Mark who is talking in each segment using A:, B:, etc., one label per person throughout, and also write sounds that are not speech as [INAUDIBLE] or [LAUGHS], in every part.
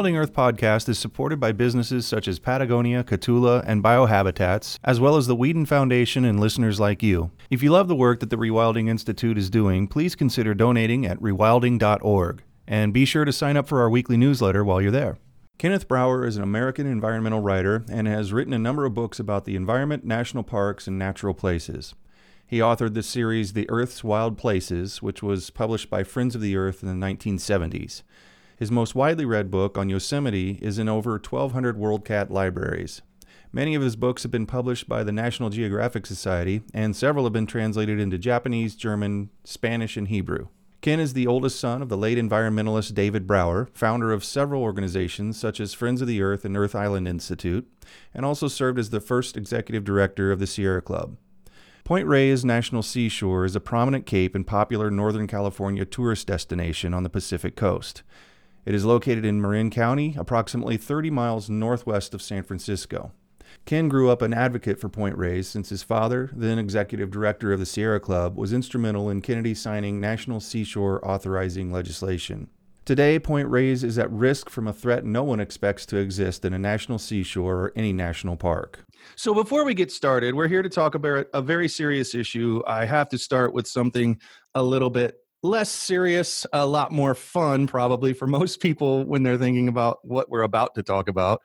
A: The Rewilding Earth podcast is supported by businesses such as Patagonia, Kahtoola, and Biohabitats, as well as the Weeden Foundation and listeners like you. If you love the work that the Rewilding Institute is doing, please consider donating at rewilding.org. And be sure to sign up for our weekly newsletter while you're there. Kenneth Brower is an American environmental writer and has written a number of books about the environment, national parks, and natural places. He authored the series The Earth's Wild Places, which was published by Friends of the Earth in the 1970s. His most widely read book on Yosemite is in over 1,200 WorldCat libraries. Many of his books have been published by the National Geographic Society, and several have been translated into Japanese, German, Spanish, and Hebrew. Ken is the oldest son of the late environmentalist David Brower, founder of several organizations such as Friends of the Earth and Earth Island Institute, and also served as the first executive director of the Sierra Club. Point Reyes National Seashore is a prominent cape and popular Northern California tourist destination on the Pacific coast. It is located in Marin County, approximately 30 miles northwest of San Francisco. Ken grew up an advocate for Point Reyes since his father, then executive director of the Sierra Club, was instrumental in Kennedy signing national seashore authorizing legislation. Today, Point Reyes is at risk from a threat no one expects to exist in a national seashore or any national park. So, before we get started, we're here to talk about a very serious issue. I have to start with something a little bit less serious, a lot more fun, probably for most people when they're thinking about what we're about to talk about.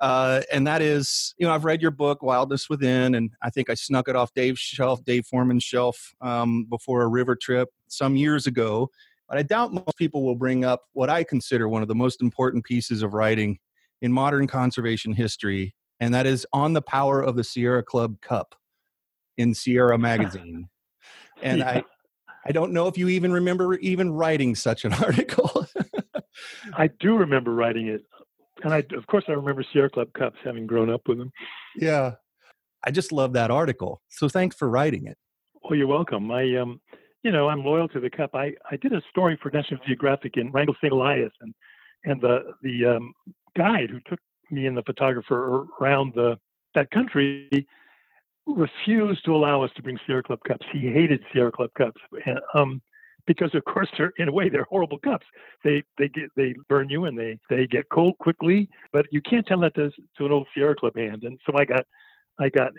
A: Uh, and that is, you know, I've read your book, Wildness Within, and I think I snuck it off Dave's shelf, Dave Foreman's shelf, um, before a river trip some years ago. But I doubt most people will bring up what I consider one of the most important pieces of writing in modern conservation history, and that is On the Power of the Sierra Club Cup in Sierra [LAUGHS] Magazine. and yeah. I, I don't know if you even remember even writing such an [LAUGHS] article.
B: I do remember writing it, and I of course I remember Sierra Club Cups, having grown up with them.
A: Yeah, I just love that article. So thanks for writing it.
B: Well, you're welcome. I um, you know, I'm loyal to the cup. I I did a story for National Geographic in Wrangell St. Elias, and and the the um, guide who took me and the photographer around the that country refused to allow us to bring Sierra Club cups. He hated Sierra Club cups, um, because of course they're in a way they're horrible cups. They they get they burn you and they they get cold quickly. But you can't tell that to, to an old Sierra Club hand. And so I got I got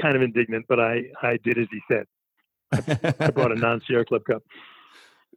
B: kind of indignant, but I I did as he said. I, I brought a [LAUGHS] non Sierra Club cup.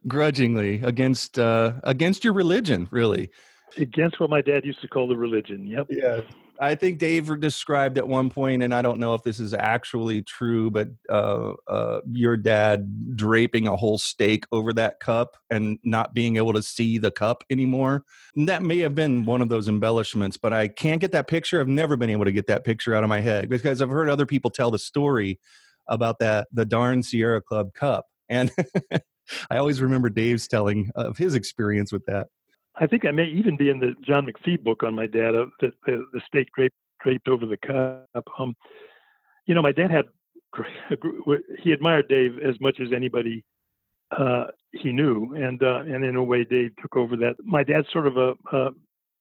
A: Grudgingly against uh, against your religion, really.
B: Against what my dad used to call the religion. Yep.
A: Yeah. I think Dave described at one point, and I don't know if this is actually true, but uh, uh, your dad draping a whole steak over that cup and not being able to see the cup anymore. And that may have been one of those embellishments, but I can't get that picture. I've never been able to get that picture out of my head because I've heard other people tell the story about that the darn Sierra Club cup, and [LAUGHS] I always remember Dave's telling of his experience with that.
B: I think I may even be in the John McPhee book on my dad, uh, the, the, the steak draped, draped over the cup. Um, you know, my dad had, [LAUGHS] he admired Dave as much as anybody uh, he knew. And, uh, and in a way, Dave took over that. My dad's sort of a, a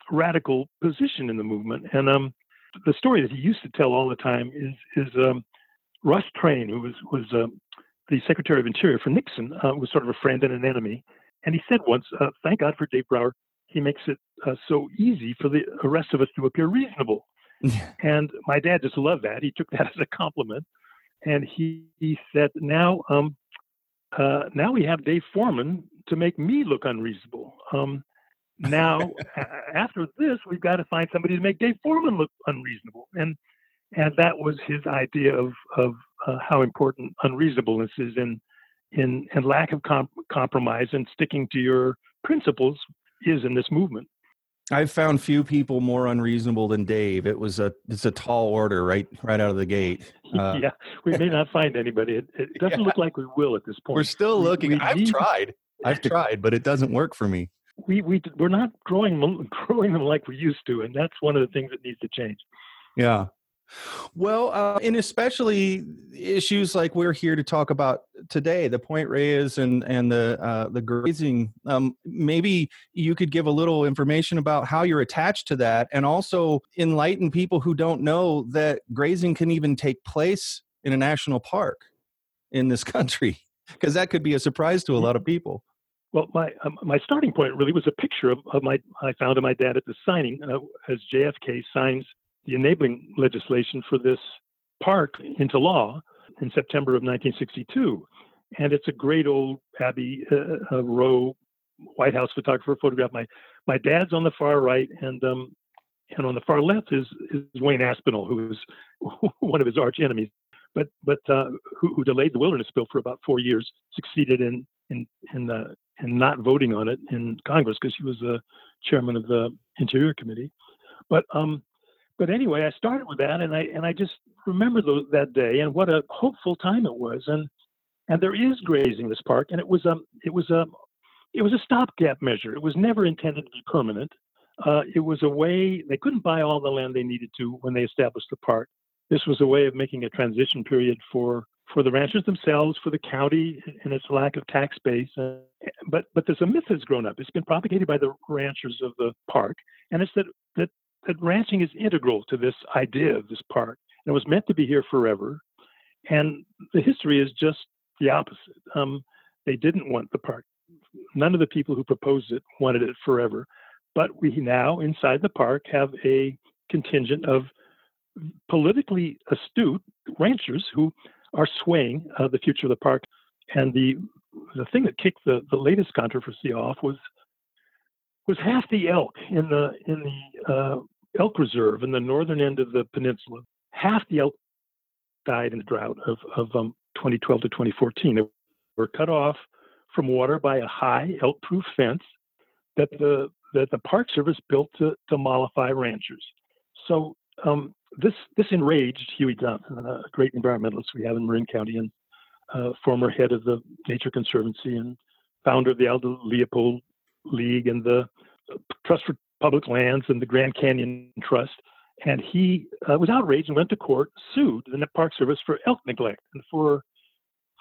B: radical position in the movement. And um, the story that he used to tell all the time is, is um, Russ Train, who was, was um, the Secretary of Interior for Nixon, uh, was sort of a friend and an enemy. And he said once, uh, thank God for Dave Brower. He makes it uh, so easy for the rest of us to appear reasonable. and my dad just loved that. He took that [LAUGHS] as a compliment. And he, he said, now, um, uh, now we have Dave Foreman to make me look unreasonable. Um, now, [LAUGHS] after this, we've got to find somebody to make Dave Foreman look unreasonable. And and that was his idea of of uh, how important unreasonableness is in in and lack of compromise and sticking to your principles is in this movement.
A: I've found few people more unreasonable than Dave. It was a it's a tall order right right out of the gate. [LAUGHS]
B: Uh, yeah, we may not [LAUGHS] find anybody. It, it doesn't yeah. look like we will at this point.
A: We're still looking. We, we I've need, tried. I've [LAUGHS] tried, but it doesn't work for me.
B: We we we're not growing growing them like we used to, and that's one of the things that needs to change.
A: Yeah. Well, uh, and especially issues like we're here to talk about today, the Point Reyes and and the uh, the grazing. Um, maybe you could give a little information about how you're attached to that, and also enlighten people who don't know that grazing can even take place in a national park in this [LAUGHS] country, because that could be a surprise to a lot of people.
B: Well, my um, my starting point really was a picture of, of my I found of my dad at the signing uh, as JFK signs the enabling legislation for this park into law in September of 1962. And it's a great old Abbie uh, uh, Rowe White House photographer photograph. My my dad's on the far right, and um, and on the far left is is Wayne Aspinall, who is [LAUGHS] one of his arch enemies, but but uh, who, who, delayed the wilderness bill for about four years, succeeded in in in, uh, in not voting on it in Congress because he was the chairman of the Interior Committee. But um, but anyway, I started with that, and I and I just remember that day and what a hopeful time it was. And and there is grazing this park, and it was um it was a it was a stopgap measure. It was never intended to be permanent. Uh, it was a way they couldn't buy all the land they needed to when they established the park. This was a way of making a transition period for for the ranchers themselves, for the county and its lack of tax base. Uh, but but there's a myth that's grown up. It's been propagated by the ranchers of the park, and it's that that that ranching is integral to this idea of this park. And it was meant to be here forever. And the history is just the opposite. Um, they didn't want the park. None of the people who proposed it wanted it forever. But we now, inside the park, have a contingent of politically astute ranchers who are swaying uh, the future of the park. And the the thing that kicked the, the latest controversy off was was half the elk in the in the uh, elk reserve in the northern end of the peninsula. Half the elk died in the drought of, of um, 2012 to 2014. They were cut off from water by a high elk-proof fence that the that the Park Service built to, to mollify ranchers. So um, this this enraged Huey Johnson, a great environmentalist we have in Marin County, and uh, former head of the Nature Conservancy and founder of the Aldo Leopold League and the Trust for Public Lands and the Grand Canyon Trust. And he uh, was outraged and went to court, sued the Park Service for elk neglect and for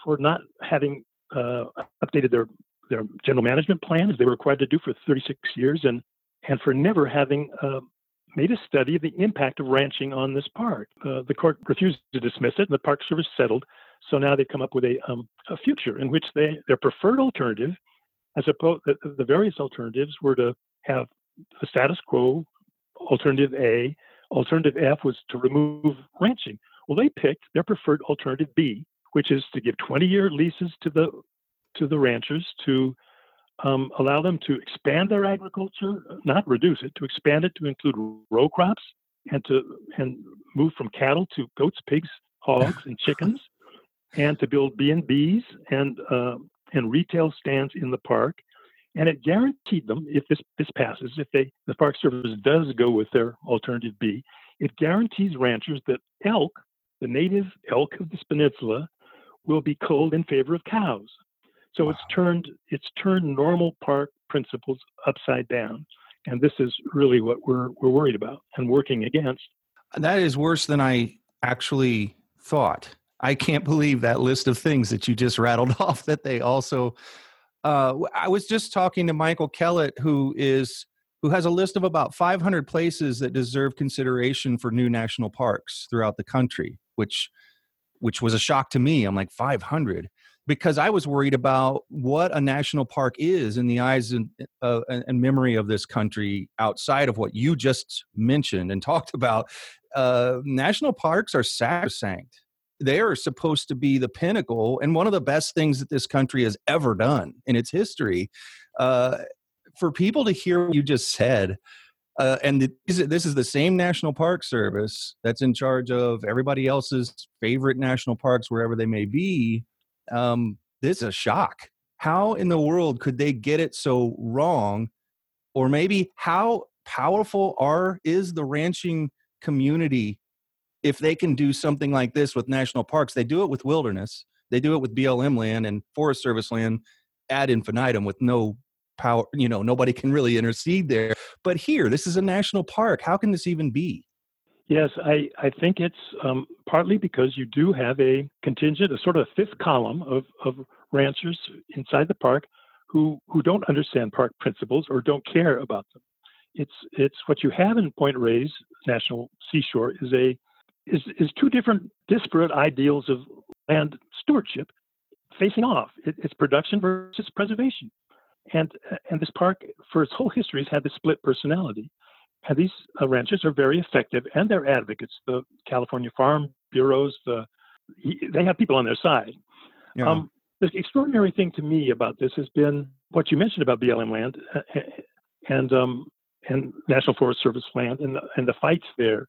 B: for not having uh, updated their their general management plan as they were required to do for 36 years, and and for never having uh, made a study of the impact of ranching on this park. Uh, the court refused to dismiss it, and the Park Service settled. So now they've come up with a, um, a future in which they their preferred alternative as opposed the, the various alternatives were to have the status quo alternative A. Alternative F was to remove ranching. Well, they picked their preferred alternative B, which is to give 20-year leases to the to the ranchers to um, allow them to expand their agriculture, not reduce it, to expand it to include row crops and to and move from cattle to goats, pigs, hogs, and chickens, [LAUGHS] and to build B and B's and uh, and retail stands in the park. And it guaranteed them, if this, this passes, if they the Park Service does go with their alternative B, it guarantees ranchers that elk, the native elk of this peninsula, will be culled in favor of cows. So wow. it's turned it's turned normal park principles upside down. And this is really what we're we're worried about and working against.
A: That is worse than I actually thought. I can't believe that list of things that you just rattled [LAUGHS] off that they also uh, I was just talking to Michael Kellett who is who has a list of about 500 places that deserve consideration for new national parks throughout the country which which was a shock to me. I'm like 500 because I was worried about what a national park is in the eyes and, uh, and memory of this country outside of what you just mentioned and [LAUGHS] talked about. Uh, national parks are sacrosanct they are supposed to be the pinnacle and one of the best things that this country has ever done in its history. Uh, for people to hear what you just said, uh, and this is, this is the same National Park Service that's in charge of everybody else's favorite national parks, wherever they may be. Um, this is a shock. How in the world could they get it so wrong? Or maybe how powerful are is the ranching community if they can do something like this with national parks, they do it with wilderness, they do it with BLM land and Forest Service land ad infinitum with no power, you know, nobody can really intercede there. But here, this is a national park. How can this even be?
B: Yes, I, I think it's um, partly because you do have a contingent, a sort of fifth column of, of ranchers inside the park who, who don't understand park principles or don't care about them. It's, it's what you have in Point Reyes National Seashore is a is, is two different disparate ideals of land stewardship facing off. It, it's production versus preservation. And, and this park, for its whole history, has had this split personality. And these uh, ranchers are very effective, and they're advocates. The California Farm Bureaus, the they have people on their side. Yeah. Um, the extraordinary thing to me about this has been what you mentioned about BLM land uh, and um, and National Forest Service land and the, and the fights there.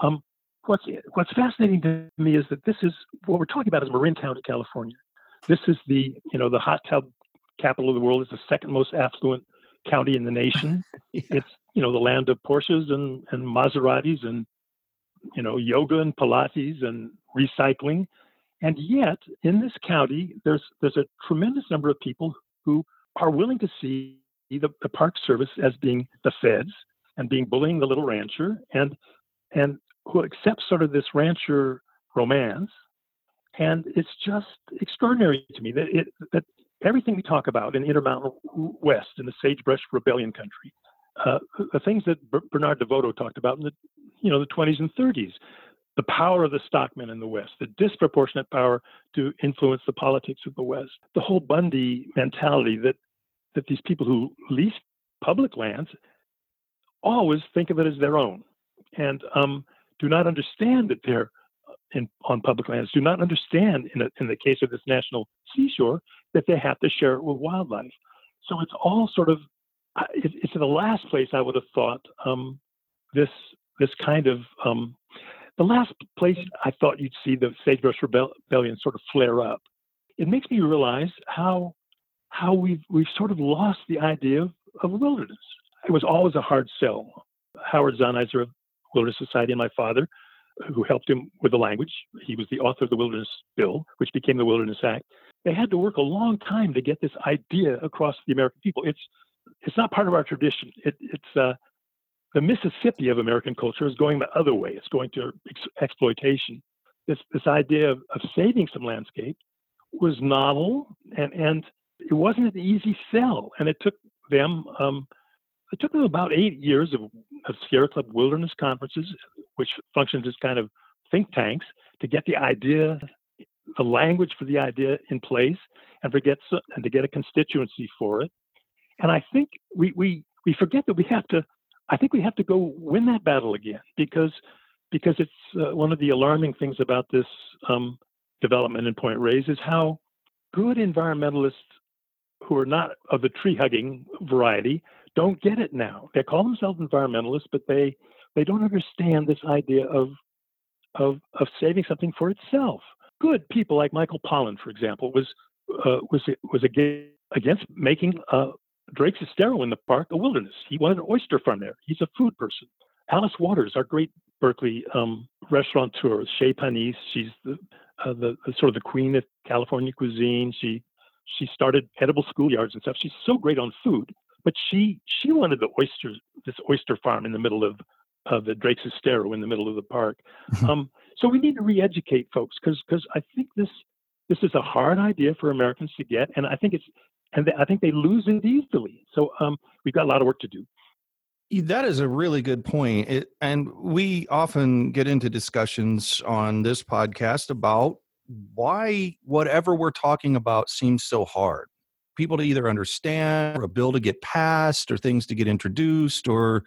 B: Um, what's what's fascinating to me is that this is what we're talking about is Marin County, California. This is the you know the hot tub capital of the world. It's the second most affluent county in the nation. [LAUGHS] yeah. It's you know the land of Porsches and and Maseratis and you know yoga and Pilates and recycling. And yet, in this county, there's there's a tremendous number of people who are willing to see the, the Park Service as being the feds and being bullying the little rancher and and who accepts sort of this rancher romance. And it's just extraordinary to me that it, that everything we talk about in the Intermountain West, in the sagebrush rebellion country, uh, the things that Bernard DeVoto talked about in the you know the 20s and 30s, the power of the stockmen in the West, the disproportionate power to influence the politics of the West, the whole Bundy mentality that that these people who lease public lands always think of it as their own, and um, do not understand that they're uh, in, on public lands, do not understand, in, a, in the case of this national seashore, that they have to share it with wildlife. So it's all sort of, it, it's the last place I would have thought um, this this kind of, um, the last place I thought you'd see the sagebrush rebellion sort of flare up. It makes me realize how how we've we've sort of lost the idea of, of wilderness. It was always a hard sell. Howard Zahniser of Wilderness Society and my father, who helped him with the language. He was the author of the Wilderness Bill, which became the Wilderness Act. They had to work a long time to get this idea across the American people. It's it's not part of our tradition. It, it's uh, the Mississippi of American culture is going the other way. It's going to ex- exploitation. This this idea of, of saving some landscape was novel, and and it wasn't an easy sell. And it took them um, it took them about eight years of, of Sierra Club Wilderness conferences, which functions as kind of think tanks, to get the idea, the language for the idea in place, and forget and to get a constituency for it. And I think we we we forget that we have to. I think we have to go win that battle again because because it's uh, one of the alarming things about this um, development in Point Reyes is how good environmentalists who are not of the tree hugging variety don't get it now. They call themselves environmentalists, but they they don't understand this idea of of of saving something for itself. Good people like Michael Pollan, for example, was uh, was was against making uh, Drake's Estero in the park a wilderness. He wanted an oyster farm there. He's a food person. Alice Waters, our great Berkeley um, restaurateur, Chez Panisse. She's the, uh, the, the, sort of the queen of California cuisine. She she started edible schoolyards and stuff. She's so great on food but she she wanted the oyster this oyster farm in the middle of of the Drake's Estero in the middle of the park. Mm-hmm. um, so we need to re-educate folks because because I think this this is a hard idea for Americans to get, and I think it's and they, I think they lose it easily. So um, we've got a lot of work to do.
A: That is a really good point. It, and we often get into discussions on this podcast about why whatever we're talking about seems so hard people to either understand or a bill to get passed or things to get introduced or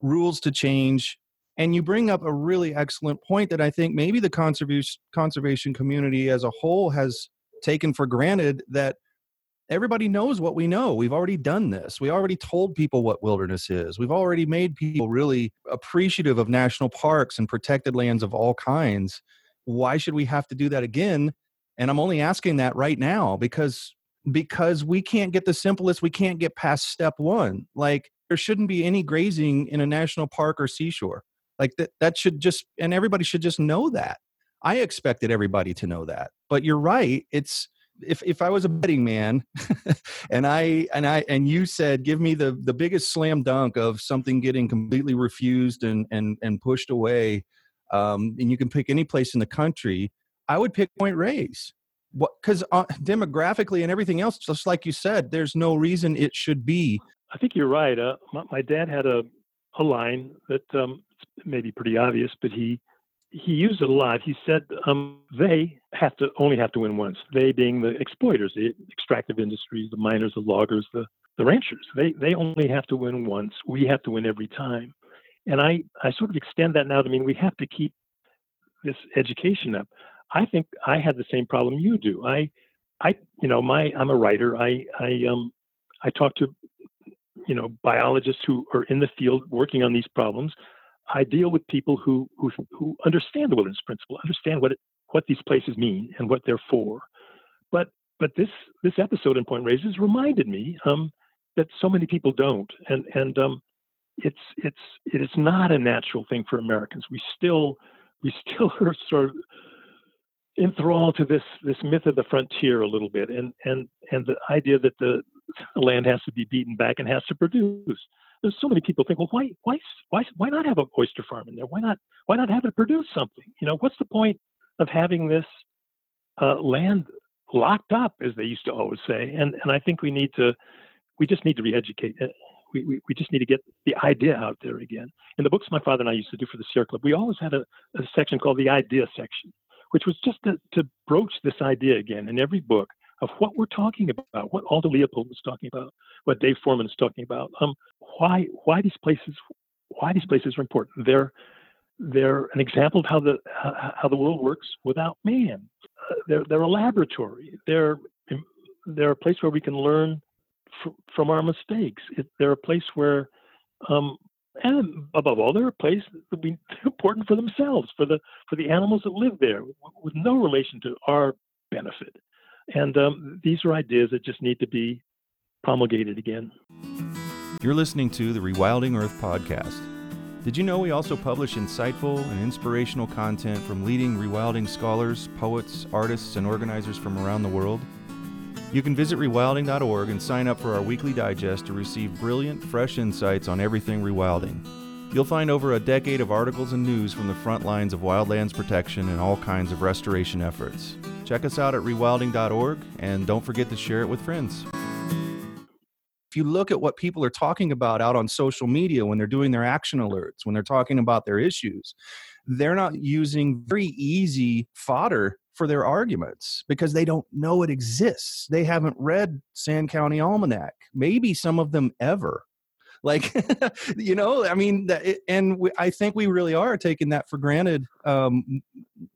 A: rules to change. And you bring up a really excellent point that i think maybe the conservation conservation community as a whole has taken for granted that everybody knows what we know. We've already done this. We already told people what wilderness is. We've already made people really appreciative of national parks and protected lands of all kinds. Why should we have to do that again? And i'm only asking that right now because because we can't get the simplest we can't get past step one like there shouldn't be any grazing in a national park or seashore like that that should just and everybody should just know that i expected everybody to know that but you're right it's if if i was a betting man [LAUGHS] and i and i and you said give me the the biggest slam dunk of something getting completely refused and and and pushed away um, and you can pick any place in the country, I would pick Point Reyes. What? Because uh, demographically and everything else, just like you said, there's no reason it should be.
B: I think you're right. Uh, my, my, dad had a a line that um, may be pretty obvious, but he he used it a lot. He said um, they have to only have to win once. They being the exploiters, the extractive industries, the miners, the loggers, the the ranchers. They they only have to win once. We have to win every time. And I I sort of extend that now to mean we have to keep this education up. I think I had the same problem you do. I I you know my I'm a writer. I I um I talk to you know biologists who are in the field working on these problems. I deal with people who who, who understand the wilderness principle, understand what it, what these places mean and what they're for. But but this this episode in Point Reyes reminded me um, that so many people don't, and and um, it's it's it is not a natural thing for Americans. We still we [LAUGHS] still are sort of enthralled to this this myth of the frontier a little bit, and and and the idea that the land has to be beaten back and has to produce. There's so many people think, well, why, why, why, why not have an oyster farm in there? Why not, why not have it produce something? You know, what's the point of having this uh, land locked up, as they used to always say? And and I think we need to, we just need to re-educate. Uh, we, we, we just need to get the idea out there again. In the books my father and I used to do for the Sierra Club, we always had a, a section called the idea section, which was just to, to broach this idea again in every book of what we're talking about, what Aldo Leopold was talking about, what Dave Foreman is talking about. Um, why why these places why these places are important. They're they're an example of how the how the world works without man. Uh, they're they're a laboratory. They're they're a place where we can learn f- from our mistakes. It, they're a place where, um, and above all, [LAUGHS] they're a place that would be important for themselves, for the for the animals that live there, with no relation to our benefit. And um, these are ideas that just need to be promulgated again.
A: You're listening to the Rewilding Earth podcast. Did you know we also publish insightful and inspirational content from leading rewilding scholars, poets, artists, and organizers from around the world? You can visit rewilding.org and sign up for our weekly digest to receive brilliant, fresh insights on everything rewilding. You'll find over a decade of articles and news from the front lines of wildlands protection and all kinds of restoration efforts. Check us out at rewilding.org and don't forget to share it with friends. If you look at what people are talking about out on social media when they're doing their action alerts, when they're talking about their issues, they're not using very easy fodder for their arguments because they don't know it exists. They haven't read Sand County Almanac, maybe some of them ever. Like [LAUGHS] you know i mean and i think we really are taking that for granted um,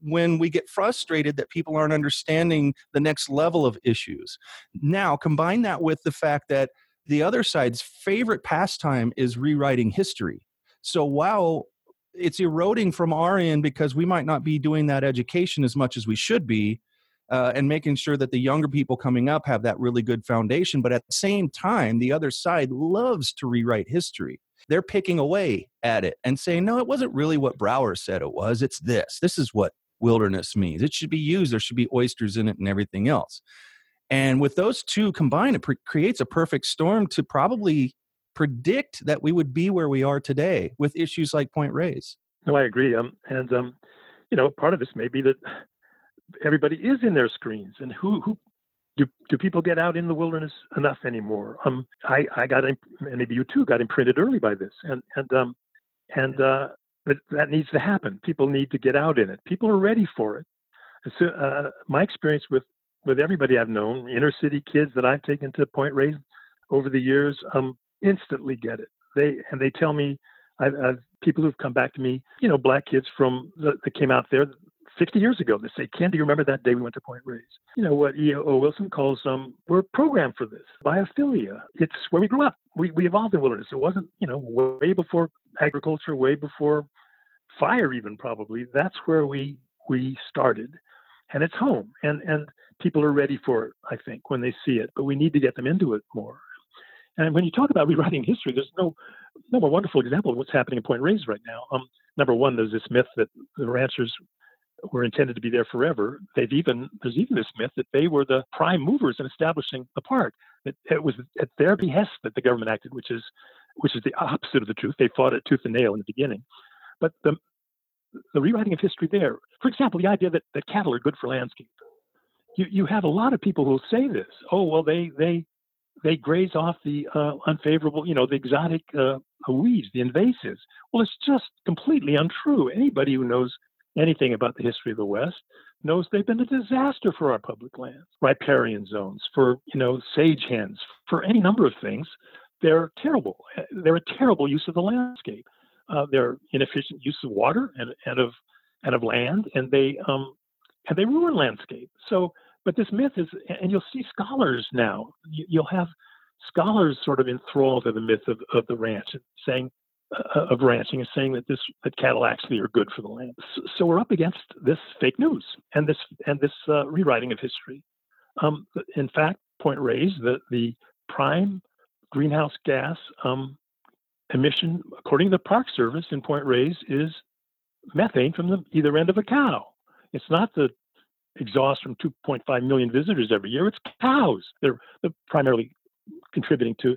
A: when we get frustrated that people aren't understanding the next level of issues. Now combine that with the fact that the other side's favorite pastime is rewriting history. So while it's eroding from our end because we might not be doing that education as much as we should be uh, and making sure that the younger people coming up have that really good foundation. But at the same time, the other side loves to rewrite history. They're picking away at it and saying, no, it wasn't really what Brower said it was. It's this. This is what wilderness means. It should be used. There should be oysters in it and everything else. And with those two combined, it pre- creates a perfect storm to probably predict that we would be where we are today with issues like Point Reyes.
B: No, I agree. Um, and um, you know, part of this may be that everybody is in their screens, and who who do, do people get out in the wilderness enough anymore? Um, I I got and maybe you too got imprinted early by this, and and um, and uh, but that needs to happen. People need to get out in it. People are ready for it. So, uh, my experience with with everybody I've known, inner city kids that I've taken to Point Reyes over the years, um, instantly get it. They and they tell me I've, I've, people who've come back to me, you know, black kids from that came out there 60 years ago they say, Ken, do you remember that day we went to Point Reyes? You know what E.O. Wilson calls um, we're programmed for this. Biophilia. It's where we grew up. We, we evolved in wilderness. It wasn't, you know, way before agriculture, way before fire even probably. That's where we we started. And it's home. And and people are ready for it, I think, when they see it. But we need to get them into it more. And when you talk about [LAUGHS] rewriting history, there's no no more wonderful example of what's happening in Point Reyes right now. Um, number one, there's this myth that the ranchers were intended to be there forever. They've even there's even this myth that they were the prime movers in establishing the park. That it was at their behest that the government acted, which is which is the opposite of the truth. They fought it tooth and nail in the beginning. But the the rewriting of history there. For example, the idea that, that cattle are good for landscape. You you have a lot of people who say this. Oh well, they they they graze off the uh, unfavorable, you know, the exotic uh, weeds, the invasives. Well, it's just completely untrue. Anybody who knows anything about the history of the West knows they've been a disaster for our public lands, riparian zones, for you know sage hens, for any number of things. They're terrible. They're a terrible use of the landscape. Uh, they're inefficient use of water and, and of and of land, and they um, and they ruin landscape. So, but this myth is, and you'll see scholars now. You'll have scholars sort of enthralled to the myth of, of the ranch, saying uh, of ranching is saying that this that cattle actually are good for the land. So, we're up against this fake news and this and this uh, rewriting of history. Um, in fact, Point Reyes, the the prime greenhouse gas um, emission, according to the Park Service in Point Reyes, is methane from the either end of a cow. It's not the exhaust from 2.5 million visitors every year. It's cows. They're, they're primarily contributing to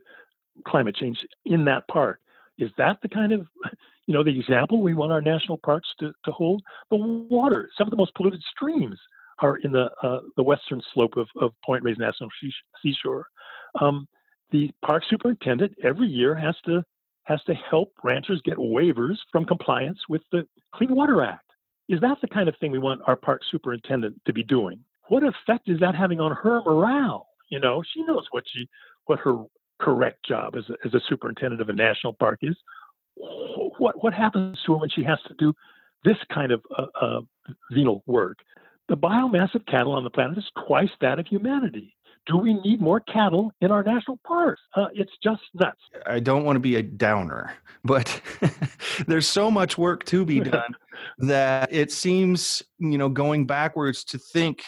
B: climate change in that park. Is that the kind of, [LAUGHS] you know, the example we want our national parks to, to hold? The water, some of the most polluted streams are in the uh, the western slope of, of Point Reyes National Seashore. Um, the park superintendent every year has to has to help ranchers get waivers from compliance with the Clean Water Act. Is that the kind of thing we want our park superintendent to be doing? What effect is that having on her morale? You know, she knows what she what her correct job as a, as a superintendent of a national park is. What what happens to her when she has to do this kind of uh, uh, venal work? The biomass of cattle on the planet is twice that of humanity do we need more cattle in our national parks? Uh, it's just nuts.
A: I don't want to be a downer, but [LAUGHS] there's so much work to be done [LAUGHS] that it seems, you know, going backwards to think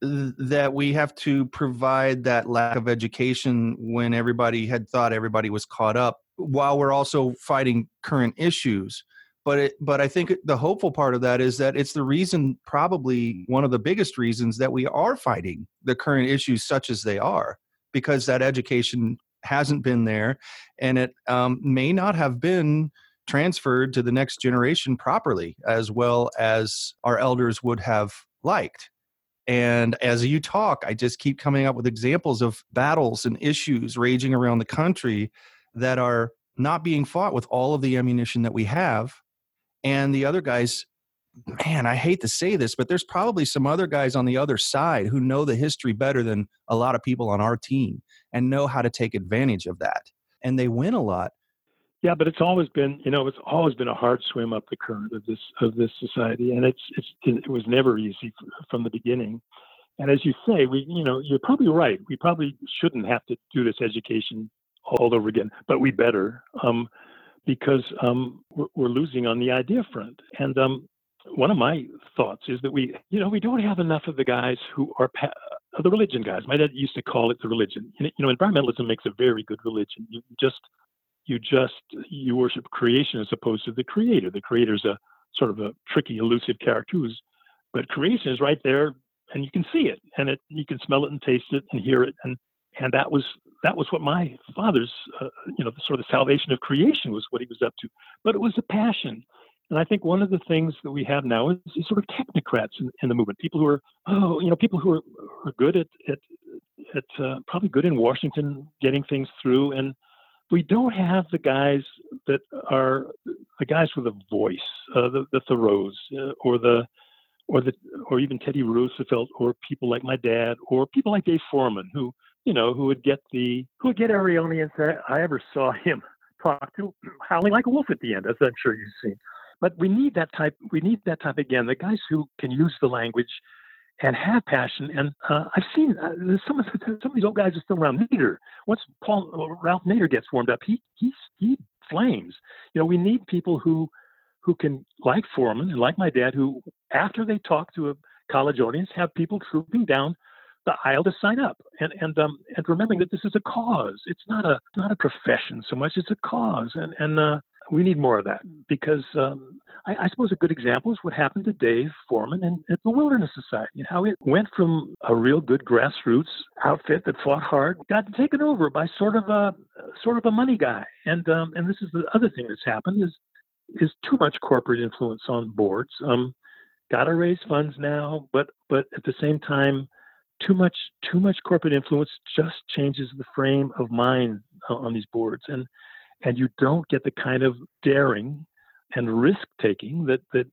A: that we have to provide that lack of education when everybody had thought everybody was caught up while we're also fighting current issues. But it, but I think the hopeful part of that is that it's the reason, probably one of the biggest reasons that we are fighting the current issues such as they are, because that education hasn't been there, and it um, may not have been transferred to the next generation properly as well as our elders would have liked. And as you talk, I just keep coming up with examples of battles and issues raging around the country that are not being fought with all of the ammunition that we have and the other guys man i hate to say this but there's probably some other guys on the other side who know the history better than a lot of people on our team and know how to take advantage of that and they win a lot
B: yeah but it's always been you know it's always been a hard swim up the current of this of this society and it's it's it was never easy from the beginning and as you say we you know you're probably right we probably shouldn't have to do this education all over again but we better um, because um, we're, we're, losing on the idea front. And um, one of my thoughts is that we, you know, we don't have enough of the guys who are pa- uh, the religion guys. My dad used to call it the religion. You know, environmentalism makes a very good religion. You just, you just, you worship creation as opposed to the creator. The creator's a sort of a tricky, elusive character who's, but creation is right there and you can see it and it, you can smell it and taste it and hear it. And, and that was that was what my father's, uh, you know, the sort of the salvation of creation was what he was up to. But it was a passion. And I think one of the things that we have now is, is sort of technocrats in, in, the movement, people who are, oh, you know, people who are, are good at, at, at uh, probably good in Washington getting things through. And we don't have the guys that are the guys with a voice, uh, the, the Thoreaus uh, or the, or the, or even Teddy Roosevelt or people like my dad or people like Dave Foreman who, you know, who would get the who would get every audience I ever saw him [LAUGHS] talk to, howling like a wolf at the end, as I'm sure you've seen. But we need that type. We need that type again. The guys who can use the language and have passion. And uh, I've seen uh, some of the, some of these old guys are still around. Nader, once Paul uh, Ralph Nader gets warmed up, he he he flames. You know, we need people who who can like Foreman and like my dad, who after they talk to a college audience, have people trooping down the aisle to sign up and and um and remembering that this is a cause it's not a not a profession so much it's a cause and and uh, we need more of that because um, I, I, suppose a good example is what happened to Dave Foreman and at the Wilderness Society and how it went from a real good grassroots outfit that fought hard got taken over by sort of a sort of a money guy. And um, and this is the other thing that's happened is is too much corporate influence on boards. Um, got to raise funds now, but but at the same time, too much too much corporate influence just changes the frame of mind on these boards, and and you don't get the kind of daring and risk taking that that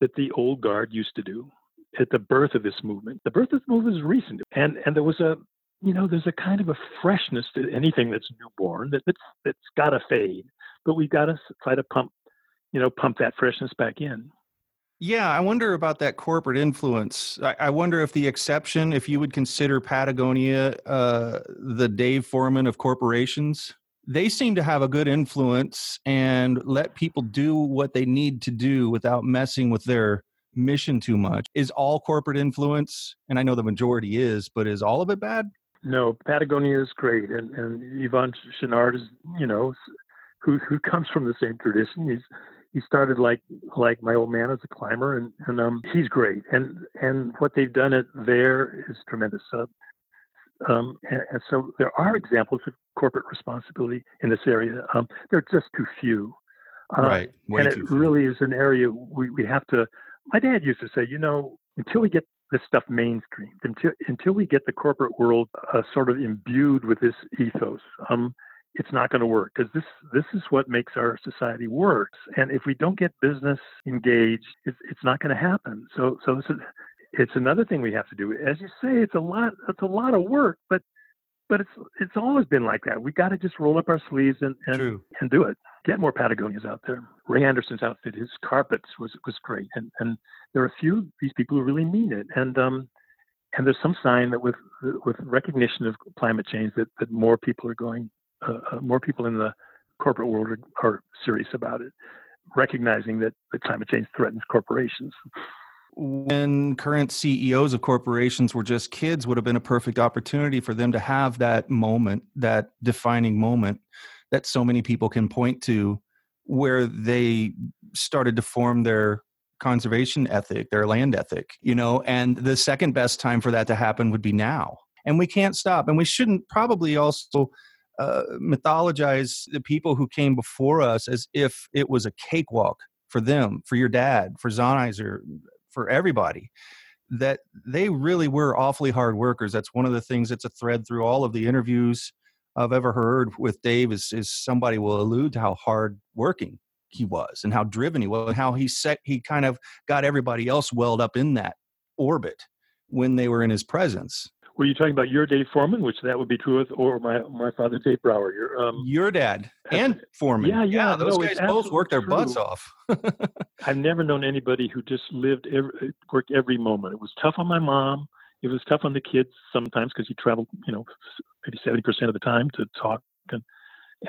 B: that the old guard used to do at the birth of this movement. The birth of the movement is recent, and and there was a you know there's a kind of a freshness to anything that's newborn that that's that's got to fade, but we've got to try to pump you know pump that freshness back in.
A: Yeah, I wonder about that corporate influence. I, I, wonder if the exception, if you would consider Patagonia uh, the Dave Foreman of corporations, they seem to have a good influence and let people do what they need to do without messing with their mission too much. Is all corporate influence, and I know the majority is, but is all of it bad?
B: No, Patagonia is great, and and Yvon Chouinard is, you know, who who comes from the same tradition. He's he started like like my old man as a climber, and and um, he's great. And and what they've done it there is tremendous. Uh, um, and, and, so there are examples of corporate responsibility in this area. Um, they're just too few.
A: Uh, right.
B: Way and it really is an area we, we have to. My dad used to say, you know, until we get this stuff mainstreamed, until until we get the corporate world uh, sort of imbued with this ethos, um, it's not going to work because this this is what makes our society work. And if we don't get business engaged, it's, it's not going to happen. So so this is it's another thing we have to do. As you say, it's a lot it's a lot of work, but but it's it's always been like that. We got to just roll up our sleeves and and, and do it. Get more Patagonias out there. Ray Anderson's outfit, his carpets was was great, and and there are a few of these people who really mean it. And um and there's some sign that with with recognition of climate change that that more people are going uh, uh, more people in the corporate world are, are, serious about it, recognizing that the climate change threatens corporations.
A: When current CEOs of corporations were just kids, would have been a perfect opportunity for them to have that moment, that defining moment that so many people can point to, where they started to form their conservation ethic, their land ethic, you know, and the second best time for that to happen would be now. And we can't stop. And we shouldn't probably also uh, mythologize the people who came before us as if it was a cakewalk for them, for your dad, for Zahniser, for everybody. That they really were awfully hard workers. That's one of the things that's a thread through all of the interviews I've ever heard with Dave is, is somebody will allude to how hard working he was and how driven he was and how he set he kind of got everybody else welled up in that orbit when they were in his presence
B: were you talking about your Dave Foreman, which that would be true with, or my my father Dave Brower? Your um,
A: your dad and Foreman.
B: Yeah, yeah,
A: yeah those no, guys both worked their true. butts off. [LAUGHS]
B: I've never known anybody who just lived every, worked every moment. It was tough on my mom. It was tough on the kids sometimes because he traveled, you know, maybe seventy percent of the time to talk and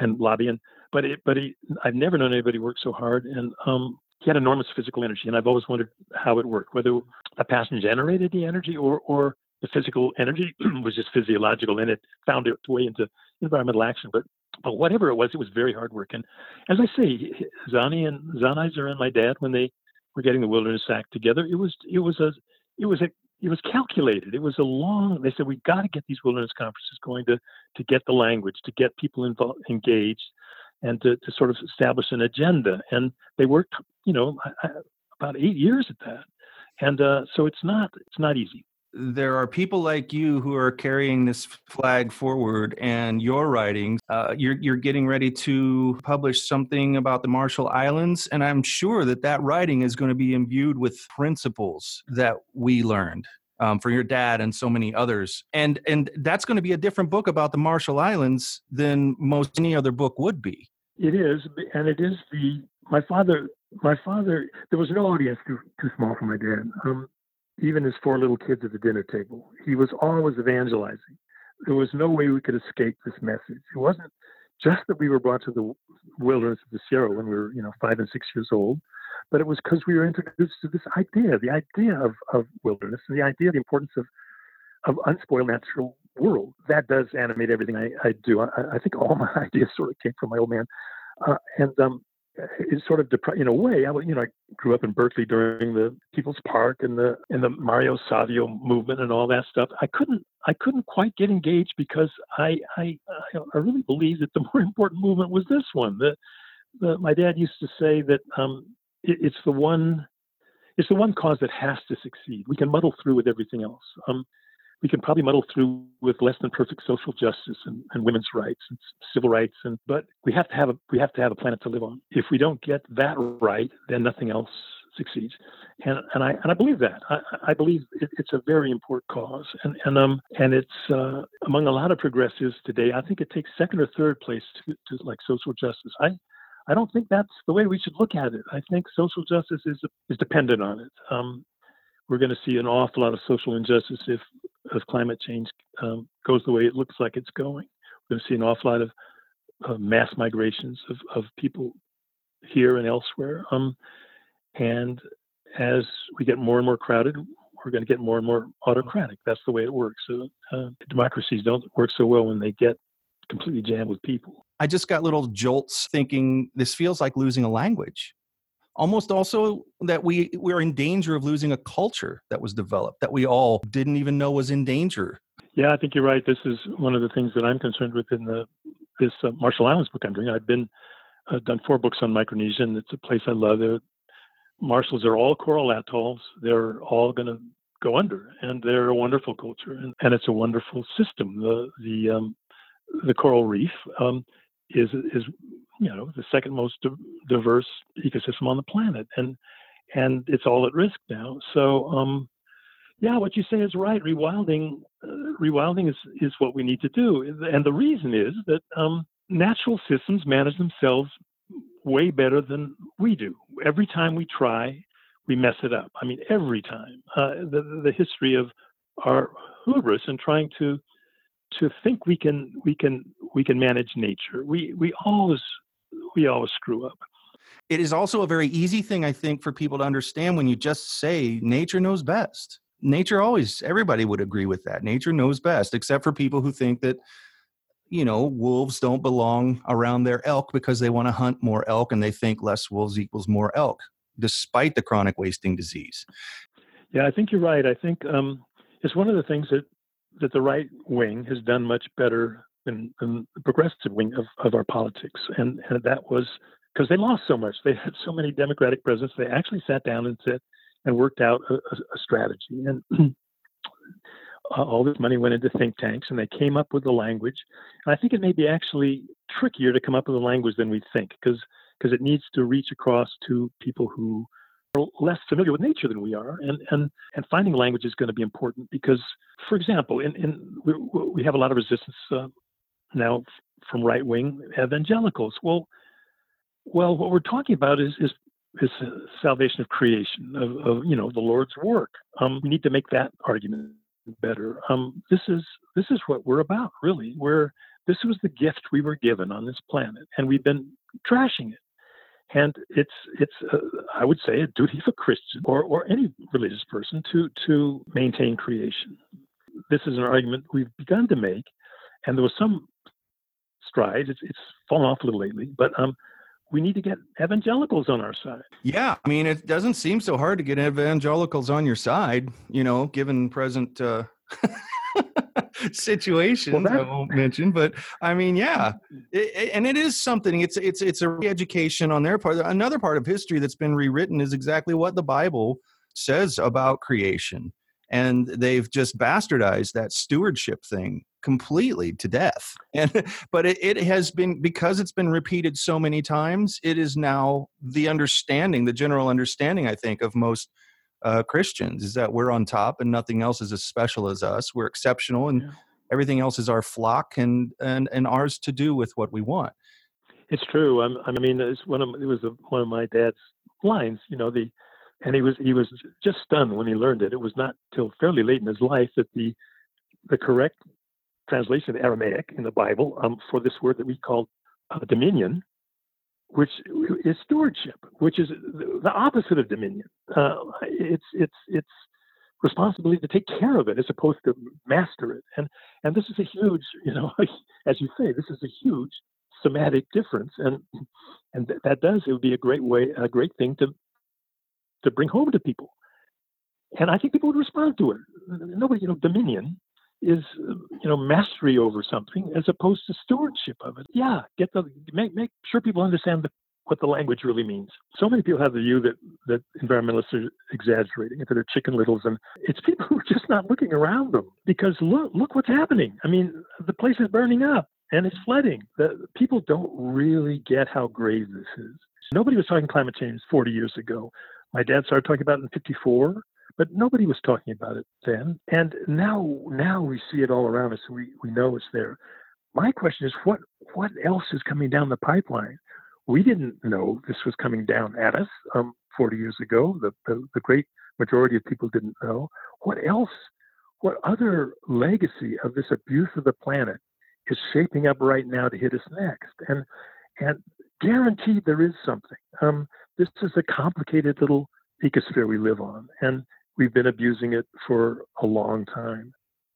B: and lobby. And but it, but he, I've never known anybody work so hard. And um, he had enormous physical energy, and I've always wondered how it worked, whether a passion generated the energy or or the physical energy [CLEARS THROAT] was just physiological and it found its way into environmental action. But but whatever it was, it was very hard work. And as I say, Zani and Zahniser and my dad, when they were getting the Wilderness Act together, it was it was a it was a it was calculated. It was a long. They said we've got to get these wilderness conferences going to to get the language, to get people involved, engaged, and to, to sort of establish an agenda. And they worked, you know, about eight years at that. And uh, so it's not it's not easy
A: there are people like you who are carrying this flag forward and your writings uh, you're, you're getting ready to publish something about the marshall islands and i'm sure that that writing is going to be imbued with principles that we learned um, for your dad and so many others. And and that's going to be a different book about the marshall islands than most any other book would be.
B: It is and it is the my father my father there was no audience too too small for my dad. Um, even his four little kids at the dinner table. He was always evangelizing. There was no way we could escape this message. It wasn't just that we were brought to the wilderness of the Sierra when we were, you know, five and six years old, but it was because we were introduced to this idea, the idea of, of wilderness and the idea, of the importance of, of unspoiled natural world. That does animate everything I, I do. I, I, think all my [LAUGHS] ideas sort of came from my old man. Uh, and um, it's sort of depri- in a way. I you know I grew up in Berkeley during the People's Park and the and the Mario Savio movement and all that stuff. I couldn't I couldn't quite get engaged because I I I really believe that the [LAUGHS] more important movement was this one. The the, my dad used to say that um, it, it's the one it's the one cause that has to succeed. We can muddle through with everything else. Um, we can probably muddle through with less than perfect social justice and, and, women's rights and civil rights, and but we have to have a we have to have a planet to live on. If we don't get that right, then nothing else succeeds. And and I and I believe that. I, I believe it, it's a very important cause, and and um and it's uh, among a lot of progressives today. I think it takes second or third place to, to like social justice. I I don't think that's the way we should look at it. I think social justice is is dependent on it. Um, we're going to see an awful lot of social injustice if if climate change um, goes the way it looks like it's going. We're going to see an awful lot of uh, mass migrations of, of people here and elsewhere. Um, and as we get more and more crowded, we're going to get more and more autocratic. That's the way it works. So uh, democracies don't work so well when they get completely jammed with people.
A: I just got little jolts thinking this feels like losing a language. Almost also that we we're in danger of losing a culture that was developed that we all didn't even know was in danger.
B: Yeah, I think you're right. This is one of the things that I'm concerned with in the this uh, Marshall Islands book I'm doing. I've been uh, done four books on Micronesia, and it's a place I love. They're, Marshalls are all coral atolls. They're all going to go under, and they're a wonderful culture, and, and it's a wonderful system. The the um, the coral reef um, is is you know the second most diverse ecosystem on the planet, and and it's all at risk now. So um, yeah, what you say is right. Rewilding, uh, rewilding is is what we need to do, and the reason is that um, natural systems manage themselves way better than we do. Every time we try, we mess it up. I mean, every time. Uh, the the history of our hubris and trying to to think we can we can we can manage nature. We we always we always screw up.
A: It is also a very easy thing, I think, for people to understand when you just say nature knows best. Nature always everybody would agree with that. Nature knows best, except for people who think that you know wolves don't belong around their elk because they want to hunt more elk and they think less wolves equals more elk, despite the chronic wasting disease.
B: Yeah, I think you're right. I think um, it's one of the things that that the right wing has done much better than, than the progressive wing of, of our politics. And, and that was because they lost so much. They had so many Democratic presidents. They actually sat down and said, and worked out a, a strategy. And [CLEARS THROAT] all this money went into think tanks and they came up with the language. And I think it may be actually trickier to come up with a language than we think because because it needs to reach across to people who are less familiar with nature than we are, and and and finding language is going to be important because, for example, in in we, we have a lot of resistance uh, now from right wing evangelicals. Well, well, what we're talking about is is is salvation of creation of, of you know the Lord's work. Um, we need to make that argument better. Um, this is this is what we're about, really. We're this was the gift we were given on this planet, and we've been trashing it and it's it's uh, I would say a duty of a Christian or or any religious person to to maintain creation. This is an argument we've begun to make, and there was some strides. It's it's fallen off a little lately, but um, we need to get evangelicals on our side.
A: Yeah, I mean, it doesn't seem so hard to get evangelicals on your side, you know, given present uh, [LAUGHS] situations well, I won't mention, but I mean, yeah, it, and it is something. It's it's it's a re-education on their part. Another part of history that's been rewritten is exactly what the Bible says about creation, and they've just bastardized that stewardship thing completely to death. [LAUGHS] And but it, it has been because it's been repeated so many times. It is now the understanding, the general understanding, I think, of most uh, Christians is that we're on top and nothing else is as special as us. We're exceptional and yeah. everything else is our flock and, and, and ours to do with what we want.
B: It's true. I'm, i mean, it's one of it was a, one of my dad's lines. You know, the and he was he was just stunned when he learned it. It was not till fairly late in his life that the the correct translation of Aramaic in the Bible um, for this word that we call uh, dominion which is stewardship, which is the opposite of dominion. Uh, it's it's it's responsibility to take care of it as opposed to master it. And and this is a huge, you know, [LAUGHS] as you say, this is a huge semantic difference, and and th- that does it would be a great way, a great thing to to bring home to people. And I think people would respond to it. Nobody, you know, dominion is you know mastery over something as opposed to stewardship of it. Yeah, get the make make sure people understand the what the language really means. So many people have the view that, that environmentalists are exaggerating, that they're chicken littles, and it's people [LAUGHS] who are just not looking around them because look, look what's happening. I mean, the place is burning up and it's flooding. People don't really get how grave this is. Nobody was talking climate change 40 years ago. My dad started talking about it in 54, but nobody was talking about it then. And now, now we see it all around us. We, we know it's there. My question is, what, what else is coming down the pipeline? We didn't know this was coming down at us um, 40 years ago. The, the, the great majority of people didn't know. What else? What other legacy of this abuse of the planet is shaping up right now to hit us next? And and guaranteed there is something. Um, this is a complicated little ecosphere we live on, and we've been abusing it for a long time.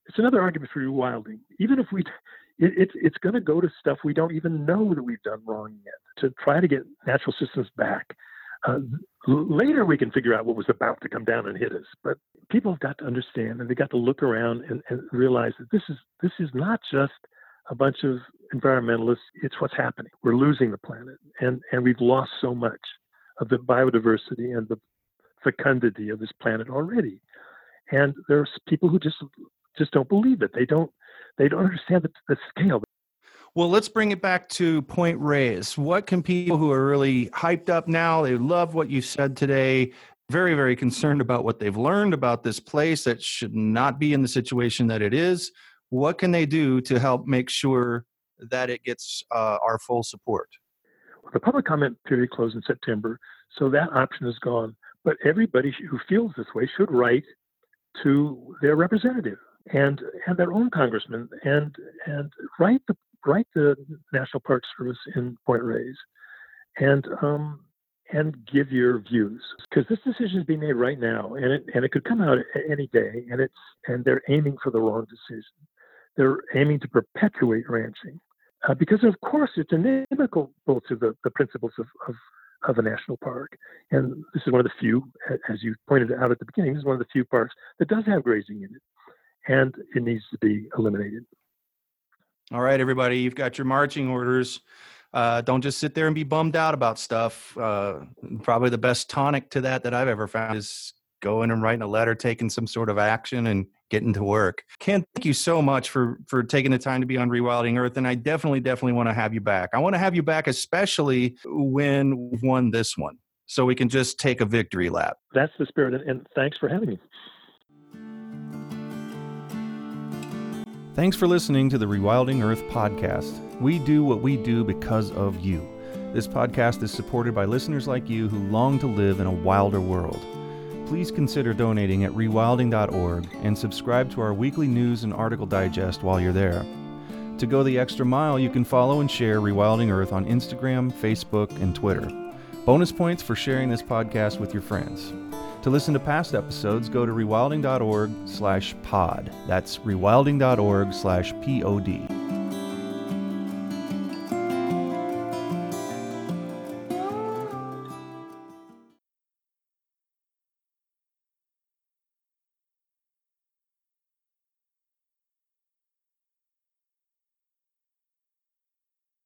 B: It's another argument for rewilding. Even if we, it, it, it's going to go to stuff we don't even know that we've done wrong yet to try to get natural systems back. Uh, later, we can figure out what was about to come down and hit us. But people have got to understand, and they got to look around and, and realize that this is this is not just a bunch of environmentalists. It's what's happening. We're losing the planet, and and we've lost so much of the biodiversity and the fecundity of this planet already. And there's people who just just don't believe it. They don't they don't understand the, the scale.
A: Well, let's bring it back to Point Reyes. What can people who are really hyped up now, they love what you said today, very, very concerned about what they've learned about this place that should not be in the situation that it is. What can they do to help make sure that it gets uh, our full support?
B: Well, the public comment period closed in September, so that option is gone. But everybody who feels this way should write to their representative and and their own congressman and and write the write the National Park Service in Point Reyes and um, and give your views because this decision is being made right now and it and it could come out any day and it's and they're aiming for the wrong decision. They're aiming to perpetuate ranching uh, because of course it's inimical to the, the principles of, of of a national park. And this is one of the few, as you pointed out at the beginning, this is one of the few parks that does have grazing in it. And it needs to be eliminated.
A: All right, everybody, you've got your marching orders. Uh, don't just sit there and be bummed out about stuff. Uh, probably the best tonic to that that I've ever found is going and writing a letter, taking some sort of action, and getting to work. Ken, thank you so much for for taking the time to be on Rewilding Earth, and I definitely, definitely want to have you back. I want to have you back, especially when we've won this one, so we can just take a victory lap.
B: That's the spirit, and thanks for having me.
A: Thanks for listening to the Rewilding Earth podcast. We do what we do because of you. This podcast is supported by listeners like you who long to live in a wilder world. Please consider donating at rewilding.org and subscribe to our weekly news and article digest while you're there. To go the extra mile, you can follow and share Rewilding Earth on Instagram, Facebook, and Twitter. Bonus points for sharing this podcast with your friends. To listen to past episodes, go to rewilding.org slash pod. That's rewilding.org slash P-O-D.